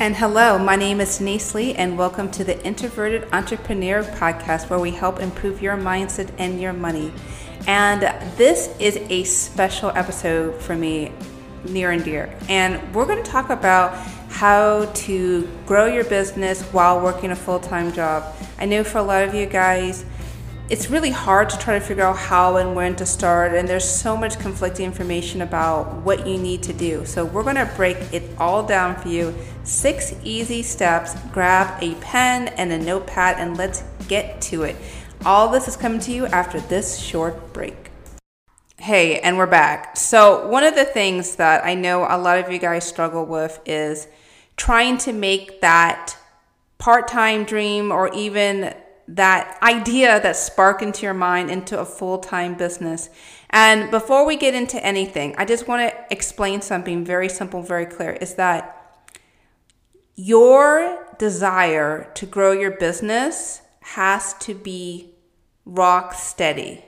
And hello, my name is Denise Lee, and welcome to the Introverted Entrepreneur Podcast, where we help improve your mindset and your money. And this is a special episode for me, near and dear. And we're going to talk about how to grow your business while working a full time job. I know for a lot of you guys, it's really hard to try to figure out how and when to start and there's so much conflicting information about what you need to do. So we're to break it all down for you. Six easy steps. Grab a pen and a notepad and let's get to it. All this is coming to you after this short break. Hey and we're back. So one of the things that i know a lot of you guys struggle with is trying to make that part-time dream or even that idea that spark into your mind into a full-time business. And before we get into anything, I just want to explain something very simple, very clear is that your desire to grow your business has to be rock steady.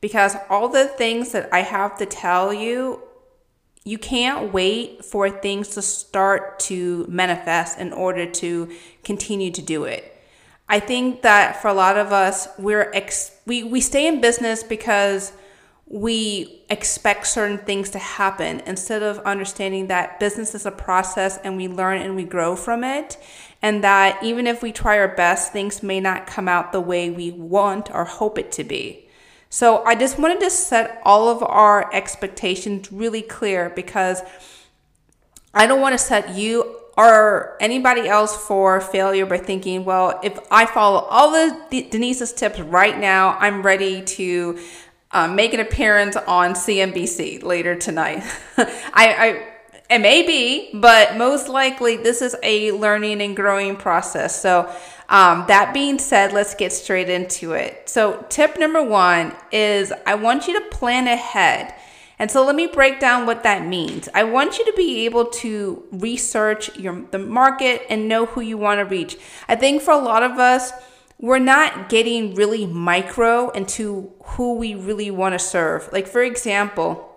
Because all the things that I have to tell you, you can't wait for things to start to manifest in order to continue to do it. I think that for a lot of us, we're ex- we we stay in business because we expect certain things to happen. Instead of understanding that business is a process and we learn and we grow from it and that even if we try our best things may not come out the way we want or hope it to be. So i just wanted to set all of our expectations really clear because i don't want to set you or anybody else for failure by thinking, well, if I follow all the Denise's tips right now, I'm ready to um, make an appearance on CNBC later tonight. I, I it may be, but most likely this is a learning and growing process. So, um, that being said, let's get straight into it. So, tip number one is I want you to plan ahead. And so let me break down what that means. I want you to be able to research your the market and know who you want to reach. I think for a lot of us, we're not getting really micro into who we really want to serve. Like for example,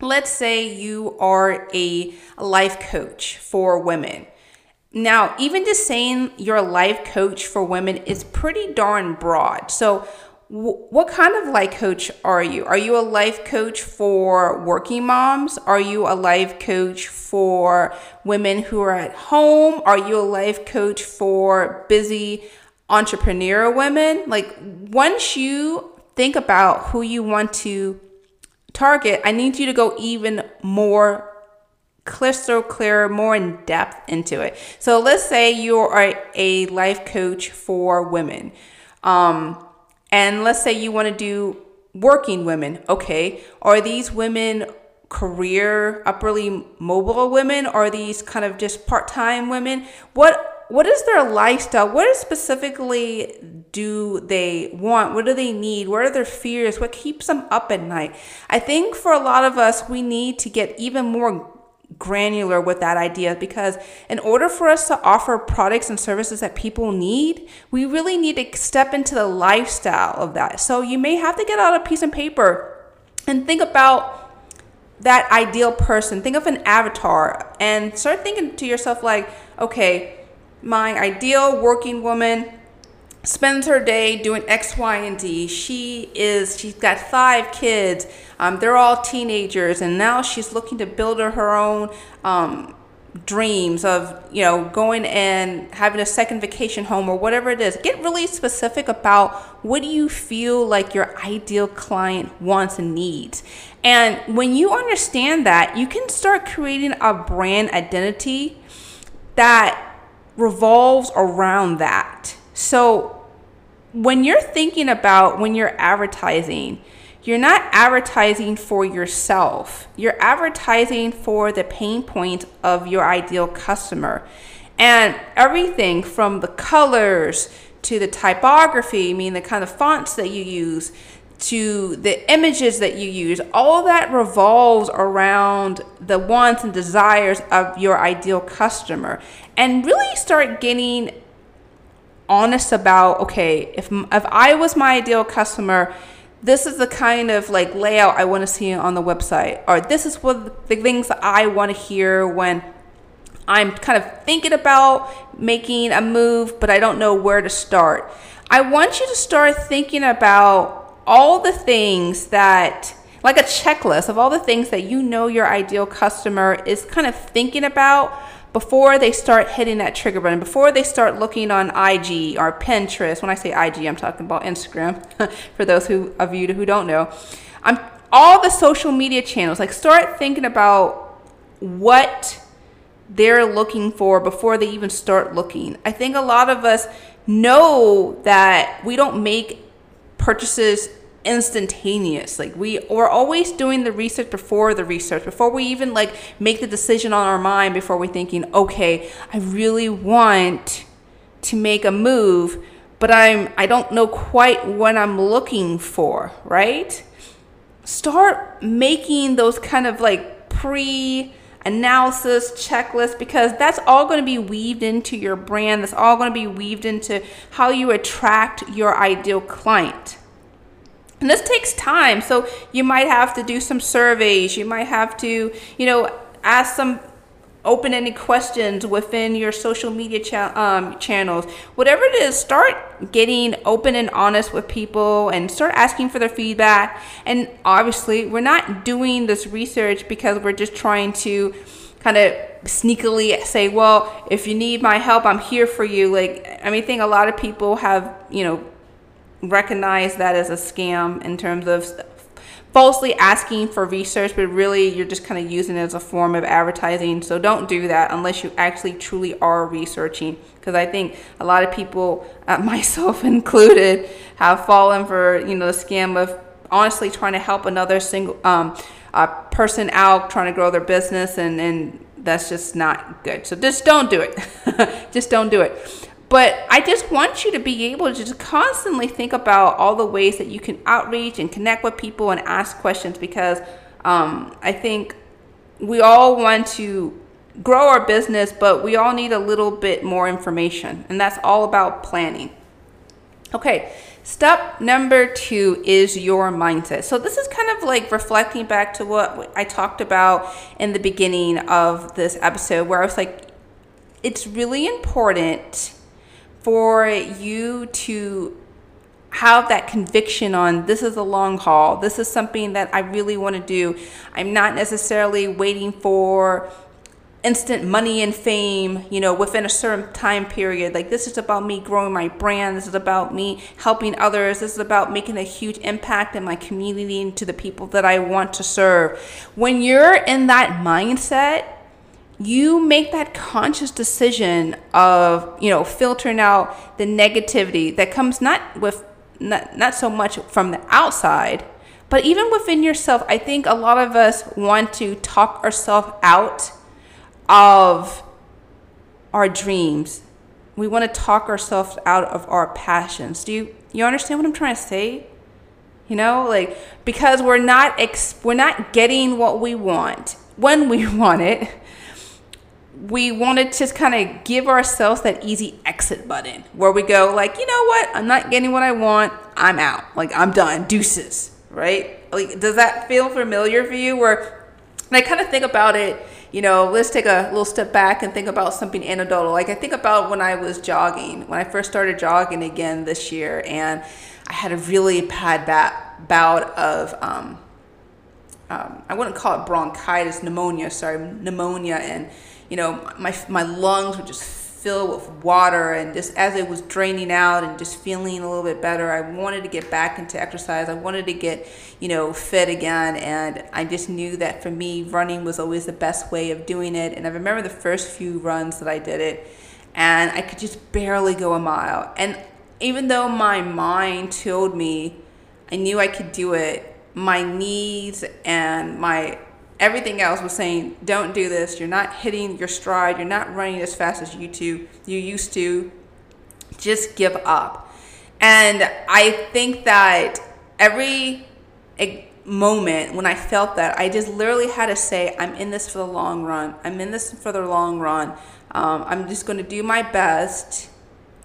let's say you are a life coach for women. Now, even just saying you're a life coach for women is pretty darn broad. So, what kind of life coach are you? Are you a life coach for working moms? Are you a life coach for women who are at home? Are you a life coach for busy entrepreneurial women? Like, once you think about who you want to target, I need you to go even more crystal clear, more in depth into it. So, let's say you are a life coach for women. Um, and let's say you want to do working women. Okay. Are these women career upperly mobile women? Are these kind of just part-time women? What what is their lifestyle? What specifically do they want? What do they need? What are their fears? What keeps them up at night? I think for a lot of us, we need to get even more granular with that idea because in order for us to offer products and services that people need, we really need to step into the lifestyle of that. So you may have to get out a piece of paper and think about that ideal person. Think of an avatar and start thinking to yourself like, okay, my ideal working woman spends her day doing X, Y, and D. She is, she's got five kids. Um, they're all teenagers, and now she's looking to build her, own um, dreams of, you know, going and having a second vacation home or whatever it is. Get really specific about what do you feel like your ideal client wants and needs. And when you understand that, you can start creating a brand identity that revolves around that. So when you're thinking about when you're advertising, you're not advertising for yourself. You're advertising for the pain point of your ideal customer. And everything from the colors to the typography, I mean the kind of fonts that you use, to the images that you use, all that revolves around the wants and desires of your ideal customer. And really start getting honest about okay if if I was my ideal customer this is the kind of like layout I want to see on the website or this is what the things that I want to hear when I'm kind of thinking about making a move, but I don't know where to start. I want you to start thinking about all the things that, like a checklist of all the things that you know your ideal customer is kind of thinking about before they start hitting that trigger button, before they start looking on IG or Pinterest. When I say IG, I'm talking about Instagram for those who, of you who don't know. I'm all the social media channels. Like start thinking about what they're looking for before they even start looking. I think a lot of us know that we don't make purchases instantaneous like we we're always doing the research before the research before we even like make the decision on our mind before we're thinking okay i really want to make a move but i'm i don't know quite what i'm looking for right start making those kind of like pre analysis checklist because that's all going to be weaved into your brand. That's all going to be weaved into how you attract your ideal client. And this takes time. So you might have to do some surveys. You might have to, you know, ask some open any questions within your social media cha- um, channels whatever it is start getting open and honest with people and start asking for their feedback and obviously we're not doing this research because we're just trying to kind of sneakily say well if you need my help i'm here for you like i mean i think a lot of people have you know recognized that as a scam in terms of falsely asking for research, but really you're just kind of using it as a form of advertising. So don't do that unless you actually truly are researching. Because I think a lot of people, uh, myself included, have fallen for you know the scam of honestly trying to help another single um, person out, trying to grow their business, and and that's just not good. So just don't do it. just don't do it. But I just want you to be able to just constantly think about all the ways that you can outreach and connect with people and ask questions because um, I think we all want to grow our business, but we all need a little bit more information. And that's all about planning. Okay, step number two is your mindset. So, this is kind of like reflecting back to what I talked about in the beginning of this episode, where I was like, it's really important for you to have that conviction on this is a long haul. This is something that I really want to do. I'm not necessarily waiting for instant money and fame, you know, within a certain time period. Like this is about me growing my brand. This is about me helping others. This is about making a huge impact in my community and to the people that I want to serve. When you're in that mindset, you make that conscious decision of you know filtering out the negativity that comes not with not, not so much from the outside but even within yourself. I think a lot of us want to talk ourselves out of our dreams. We want to talk ourselves out of our passions. Do you you understand what i'm trying to say? You know like because we're not ex- we're not getting what we want when we want it we wanted to kind of give ourselves that easy exit button where we go like you know what? I'm not getting what i want. I'm out. Like i'm done. Deuces. Right? Like does that feel familiar for you? Where i kind of think about it you know let's take a little step back and think about something anecdotal. Like i think about when i was jogging when i first started jogging again this year and i had a really bad bat- bout of um, um, i wouldn't call it bronchitis pneumonia sorry pneumonia and you know, my, my lungs were just filled with water and just as it was draining out and just feeling a little bit better i wanted to get back into exercise. I wanted to get you know fit again. And i just knew that for me running was always the best way of doing it. And i remember the first few runs that i did it and i could just barely go a mile. And even though my mind told me i knew i could do it my knees and my everything else was saying, don't do this. You're not hitting your stride. You're not running as fast as you to you used to. Just give up. And I think that every moment when I felt that, I just literally had to say, I'm in this for the long run. I'm in this for the long run. Um, I'm just going to do my best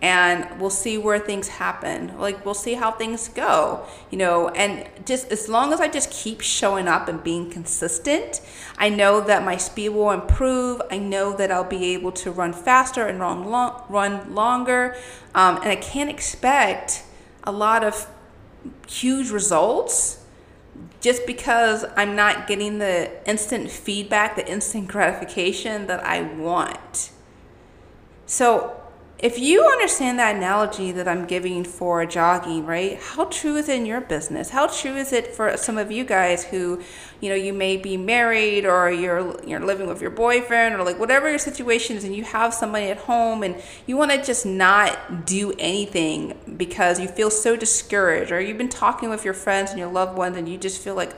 and we'll see where things happen. Like we'll see how things go, you know, and just as long as I just keep showing up and being consistent, I know that my speed will improve. I know that I'll be able to run faster and run long, run longer, um, and I can't expect a lot of huge results just because I'm not getting the instant feedback, the instant gratification that I want. So if you understand that analogy that I'm giving for jogging, right? How true is it in your business? How true is it for some of you guys who, you know, you may be married or you're you're living with your boyfriend or like whatever your situation is and you have somebody at home and you want to just not do anything because you feel so discouraged or you've been talking with your friends and your loved ones and you just feel like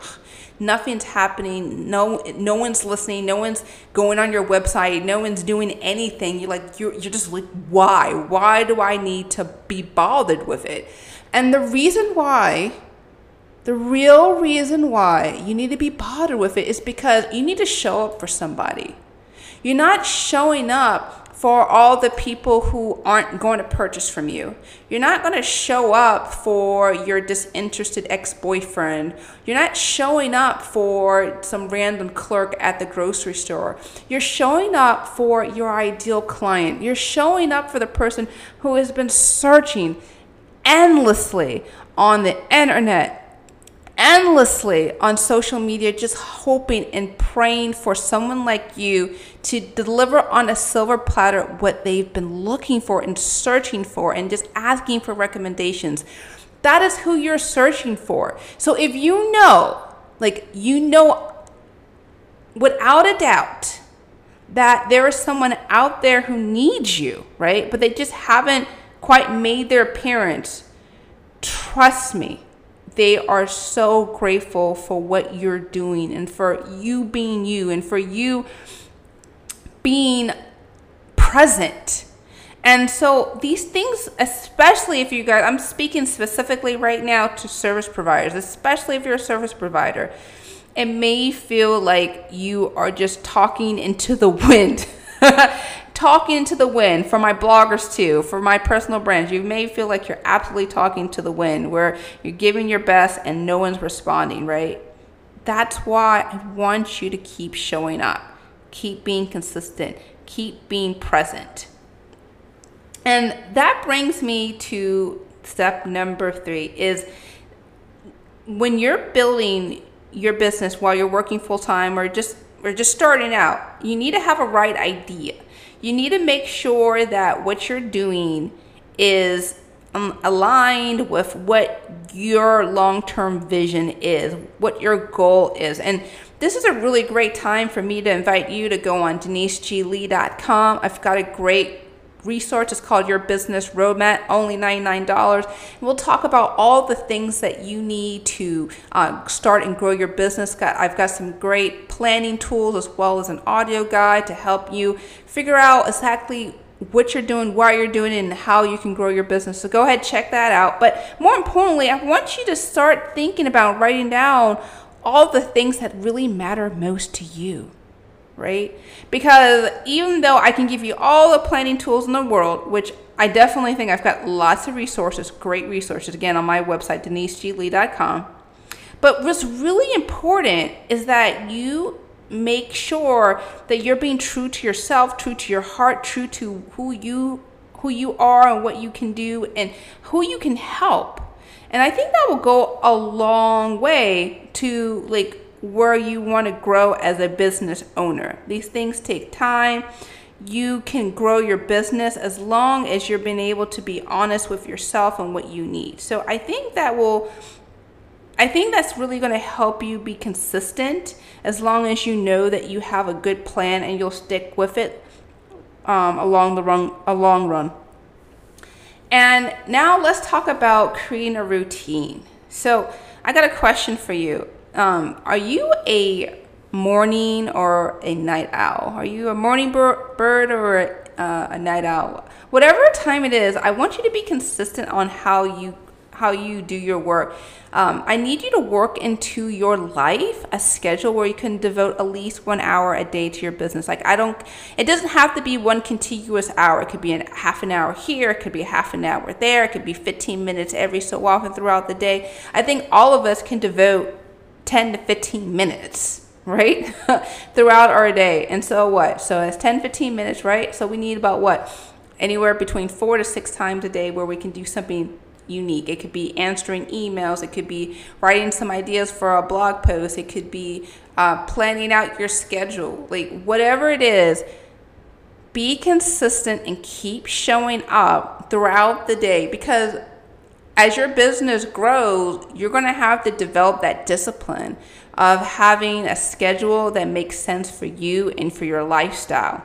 nothing's happening. No no one's listening. No one's going on your website. No one's doing anything. You're like you're, you're just like why? Why do i need to be bothered with it? And the reason why the real reason why you need to be bothered with it is because you need to show up for somebody. You're not showing up for all the people who aren't going to purchase from you. You're not going to show up for your disinterested ex boyfriend. You're not showing up for some random clerk at the grocery store. You're showing up for your ideal client. You're showing up for the person who has been searching endlessly on the internet endlessly on social media just hoping and praying for someone like you to deliver on a silver platter what they've been looking for and searching for and just asking for recommendations. That is who you're searching for. So if you know, like you know without a doubt that there is someone out there who needs you, right? But they just haven't quite made their appearance. Trust me, they are so grateful for what you're doing and for you being you and for you being present. And so these things, especially if you guys, I'm speaking specifically right now to service providers, especially if you're a service provider, it may feel like you are just talking into the wind. Talking to the wind for my bloggers too, for my personal brands. You may feel like you're absolutely talking to the wind where you're giving your best and no one's responding, right? That's why I want you to keep showing up, keep being consistent, keep being present. And that brings me to step number three is when you're building your business while you're working full time or just or just starting out, you need to have a right idea you need to make sure that what you're doing is um, aligned with what your long term vision is, what your goal is. And this is a really great time for me to invite you to go on deniseglee.com. I've got a great resource. It's called Your Business Roadmap, only $99. And we'll talk about all the things that you need to uh, start and grow your business. I've got some great planning tools as well as an audio guide to help you figure out exactly what you're doing, why you're doing it, and how you can grow your business. So go ahead, check that out. But more importantly, I want you to start thinking about writing down all the things that really matter most to you right? Because even though I can give you all the planning tools in the world, which I definitely think I've got lots of resources, great resources, again, on my website, deniseglee.com. But what's really important is that you make sure that you're being true to yourself, true to your heart, true to who you who you are and what you can do and who you can help. And I think that will go a long way to like where you want to grow as a business owner. These things take time. You can grow your business as long as you're being able to be honest with yourself and what you need. So I think that will I think that's really going to help you be consistent as long as you know that you have a good plan and you'll stick with it um, along the run, a long run. And now let's talk about creating a routine. So I got a question for you. Um, are you a morning or a night owl? Are you a morning bird or a, uh, a night owl? Whatever time it is, I want you to be consistent on how you how you do your work. Um, I need you to work into your life a schedule where you can devote at least one hour a day to your business. Like I don't, it doesn't have to be one contiguous hour. It could be a half an hour here. It could be half an hour there. It could be 15 minutes every so often throughout the day. I think all of us can devote 10 to 15 minutes right? Throughout our day. And so what? So it's 10 15 minutes right? So we need about what? Anywhere between four to six times a day where we can do something unique. It could be answering emails, it could be writing some ideas for a blog post, it could be uh, planning out your schedule. Like, whatever it is, be consistent and keep showing up throughout the day because as your business grows, you're going to have to develop that discipline of having a schedule that makes sense for you and for your lifestyle.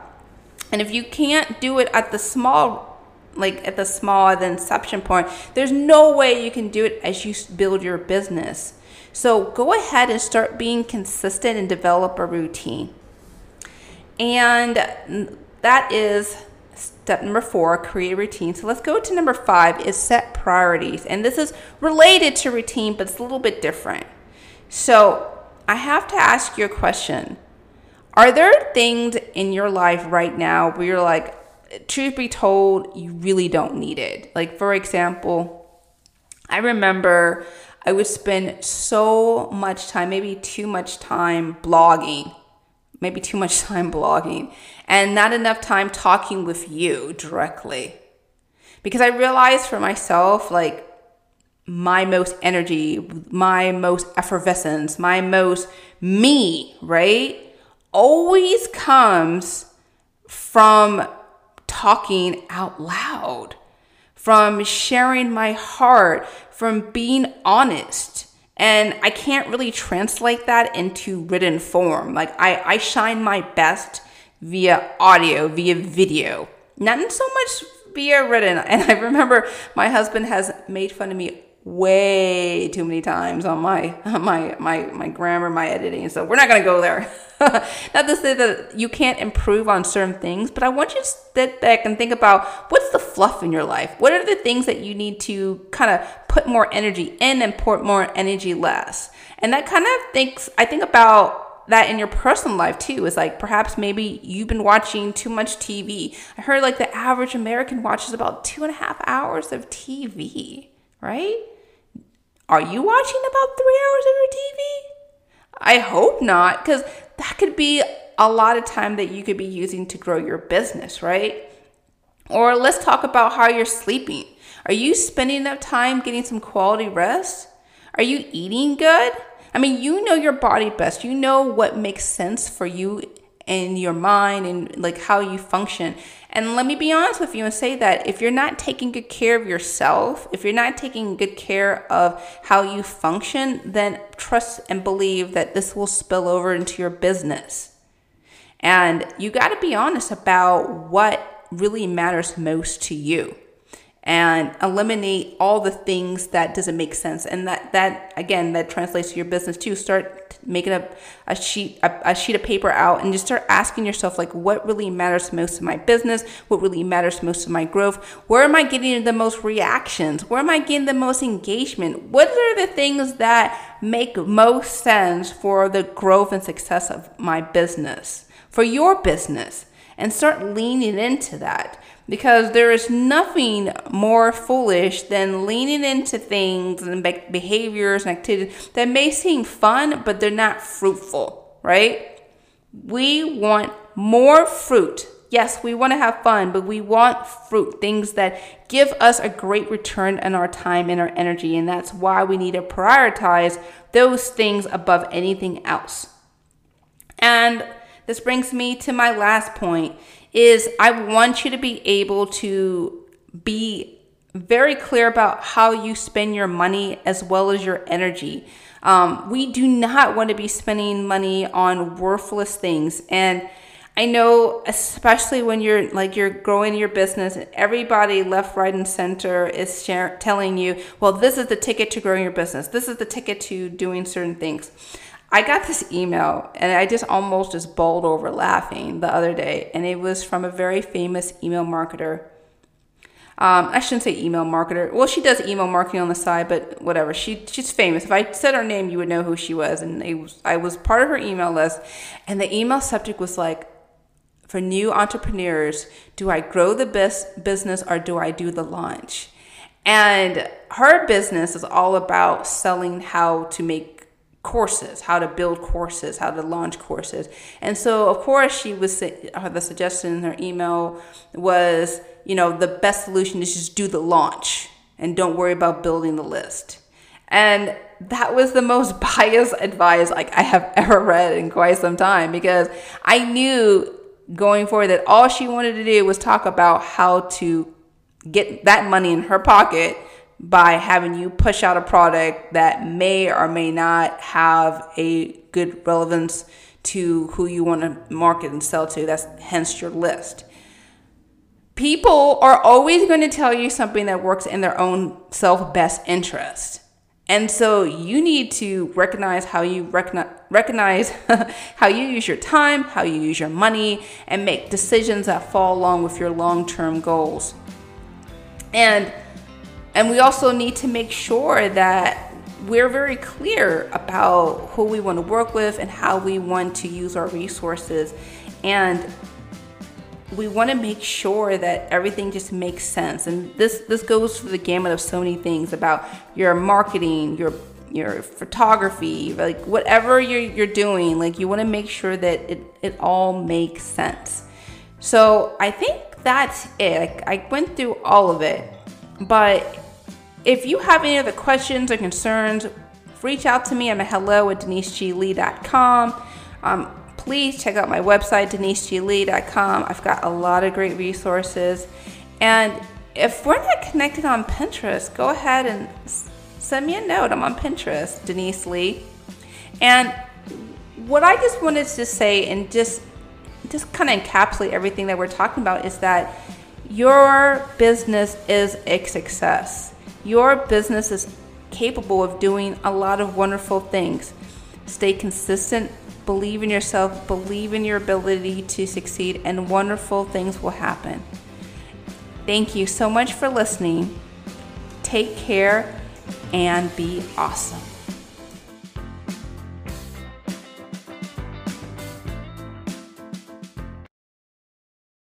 And if you can't do it at the small, like at the small, the inception point, there's no way you can do it as you build your business. So go ahead and start being consistent and develop a routine. And that is step number four, create a routine. So let's go to number five is set priorities. And this is related to routine, but it's a little bit different. So I have to ask you a question. Are there things in your life right now where you're like, truth be told, you really don't need it? Like, for example, I remember I would spend so much time, maybe too much time blogging, maybe too much time blogging, and not enough time talking with you directly. Because I realized for myself, like, my most energy, my most effervescence, my most me, right? always comes from talking out loud, from sharing my heart, from being honest. And I can't really translate that into written form. Like I, I shine my best via audio, via video, not so much via written. And I remember my husband has made fun of me way too many times on my my my my grammar, my editing. So we're not gonna go there. not to say that you can't improve on certain things, but I want you to sit back and think about what's the fluff in your life. What are the things that you need to kind of put more energy in and put more energy less? And that kind of thinks I think about that in your personal life too is like perhaps maybe you've been watching too much TV. I heard like the average American watches about two and a half hours of TV, right? Are you watching about three hours of your TV? I hope not, because that could be a lot of time that you could be using to grow your business, right? Or let's talk about how you're sleeping. Are you spending enough time getting some quality rest? Are you eating good? I mean, you know your body best. You know what makes sense for you in your mind and like how you function. And let me be honest with you and say that if you're not taking good care of yourself, if you're not taking good care of how you function, then trust and believe that this will spill over into your business. And you got to be honest about what really matters most to you and eliminate all the things that doesn't make sense. And that that again that translates to your business too. Start making up a sheet a, a, sheet of paper out and just start asking yourself like what really matters most to my business? What really matters most to my growth? Where am i getting the most reactions? Where am i getting the most engagement? What are the things that make most sense for the growth and success of my business for your business? And start leaning into that because there is nothing more foolish than leaning into things and behaviors and activities that may seem fun, but they're not fruitful, right? We want more fruit. Yes, we want to have fun, but we want fruit, things that give us a great return on our time and our energy. And that's why we need to prioritize those things above anything else. And this brings me to my last point is I want you to be able to be very clear about how you spend your money as well as your energy. Um, we do not want to be spending money on worthless things. And I know, especially when you're like you're growing your business, and everybody left, right, and center is share, telling you, "Well, this is the ticket to growing your business. This is the ticket to doing certain things." I got this email and I just almost just bowled over laughing the other day, and it was from a very famous email marketer. Um, I shouldn't say email marketer. Well, she does email marketing on the side, but whatever. She she's famous. If I said her name, you would know who she was. And was, I was part of her email list, and the email subject was like, for new entrepreneurs, do I grow the best business or do I do the launch? And her business is all about selling how to make courses, how to build courses, how to launch courses. And so, of course, she was uh, the suggestion in her email was, you know, the best solution is just do the launch and don't worry about building the list. And that was the most biased advice like I have ever read in quite some time because I knew going forward that all she wanted to do was talk about how to get that money in her pocket by having you push out a product that may or may not have a good relevance to who you want to market and sell to. That's hence your list. People are always going to tell you something that works in their own self best interest. And so you need to recognize how you recognize, recognize how you use your time, how you use your money, and make decisions that fall along with your long term goals. And and we also need to make sure that we're very clear about who we want to work with and how we want to use our resources. And we want to make sure that everything just makes sense. And this this goes through the gamut of so many things about your marketing, your your photography, like whatever you're, you're doing, like you want to make sure that it, it all makes sense. So I think that's it. I went through all of it. But if you have any other questions or concerns, reach out to me. I'm at hello at deniseglee.com. Um, please check out my website, deniseglee.com. I've got a lot of great resources. And if we're not connected on Pinterest, go ahead and send me a note. I'm on Pinterest, Denise Lee. And what I just wanted to say and just just kind of encapsulate everything that we're talking about is that your business is a success. Your business is capable of doing a lot of wonderful things. Stay consistent, believe in yourself, believe in your ability to succeed, and wonderful things will happen. Thank you so much for listening. Take care and be awesome.